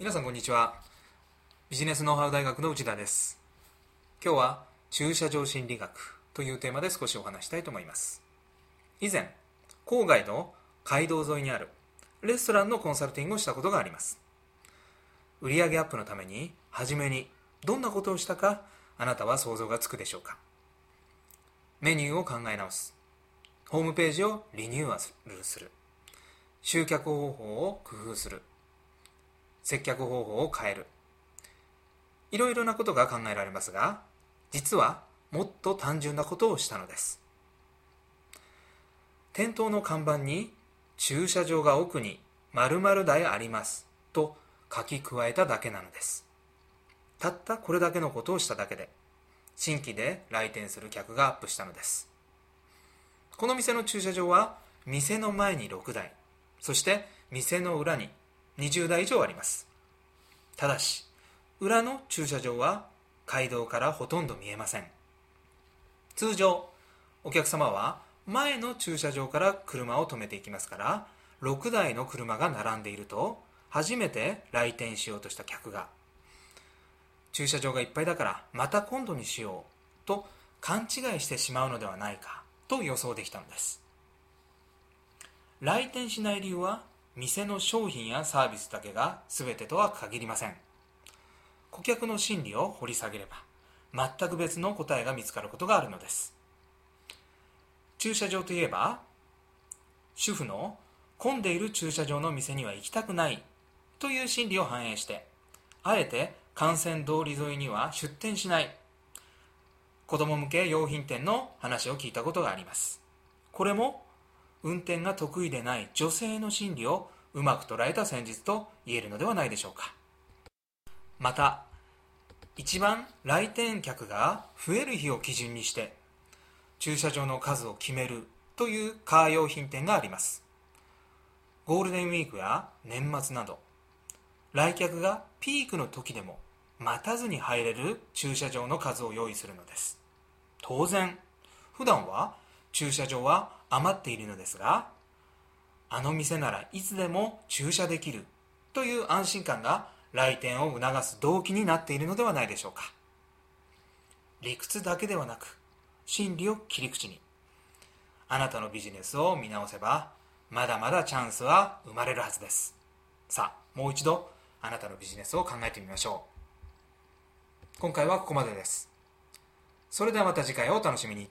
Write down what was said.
皆さんこんにちは。ビジネスノウハウ大学の内田です。今日は駐車場心理学というテーマで少しお話したいと思います。以前郊外の街道沿いにあるレストランのコンサルティングをしたことがあります。売上アップのために初めにどんなことをしたかあなたは想像がつくでしょうか。メニューを考え直す。ホームページをリニューアルする。集客方法を工夫する。接客方法を変える。いろいろなことが考えられますが実はもっと単純なことをしたのです。店頭の看板に駐車場が奥に〇〇台ありますと書き加えただけなのです。たったこれだけのことをしただけで新規で来店する客がアップしたのです。この店の駐車場は店の前に6台そして店の裏に20台以上あります。ただし裏の駐車場は街道からほとんど見えません。通常お客様は前の駐車場から車を止めていきますから6台の車が並んでいると初めて来店しようとした客が。駐車場がいっぱいだからまた今度にしようと勘違いしてしまうのではないかと予想できたのです。来店しない理由は店の商品やサービスだけが全てとは限りません。顧客の心理を掘り下げれば全く別の答えが見つかることがあるのです。駐車場といえば主婦の混んでいる駐車場の店には行きたくないという心理を反映してあえて幹線通り沿いには出店しない。子供向け用品店の話を聞いたことがあります。これも運転が得意でない女性の心理をうまく捉えた戦術と言えるのではないでしょうか。また一番来店客が増える日を基準にして駐車場の数を決めるというカー用品店があります。ゴールデンウィークや年末など来客がピークの時でも待たずに入れる駐車場の数を用意するのです。当然普段は駐車場は余っているのですがあの店ならいつでも駐車できるという安心感が来店を促す動機になっているのではないでしょうか。理屈だけではなく心理を切り口に。あなたのビジネスを見直せばまだまだチャンスは生まれるはずです。さあもう一度あなたのビジネスを考えてみましょう。今回はここまでです。それではまた次回をお楽しみに。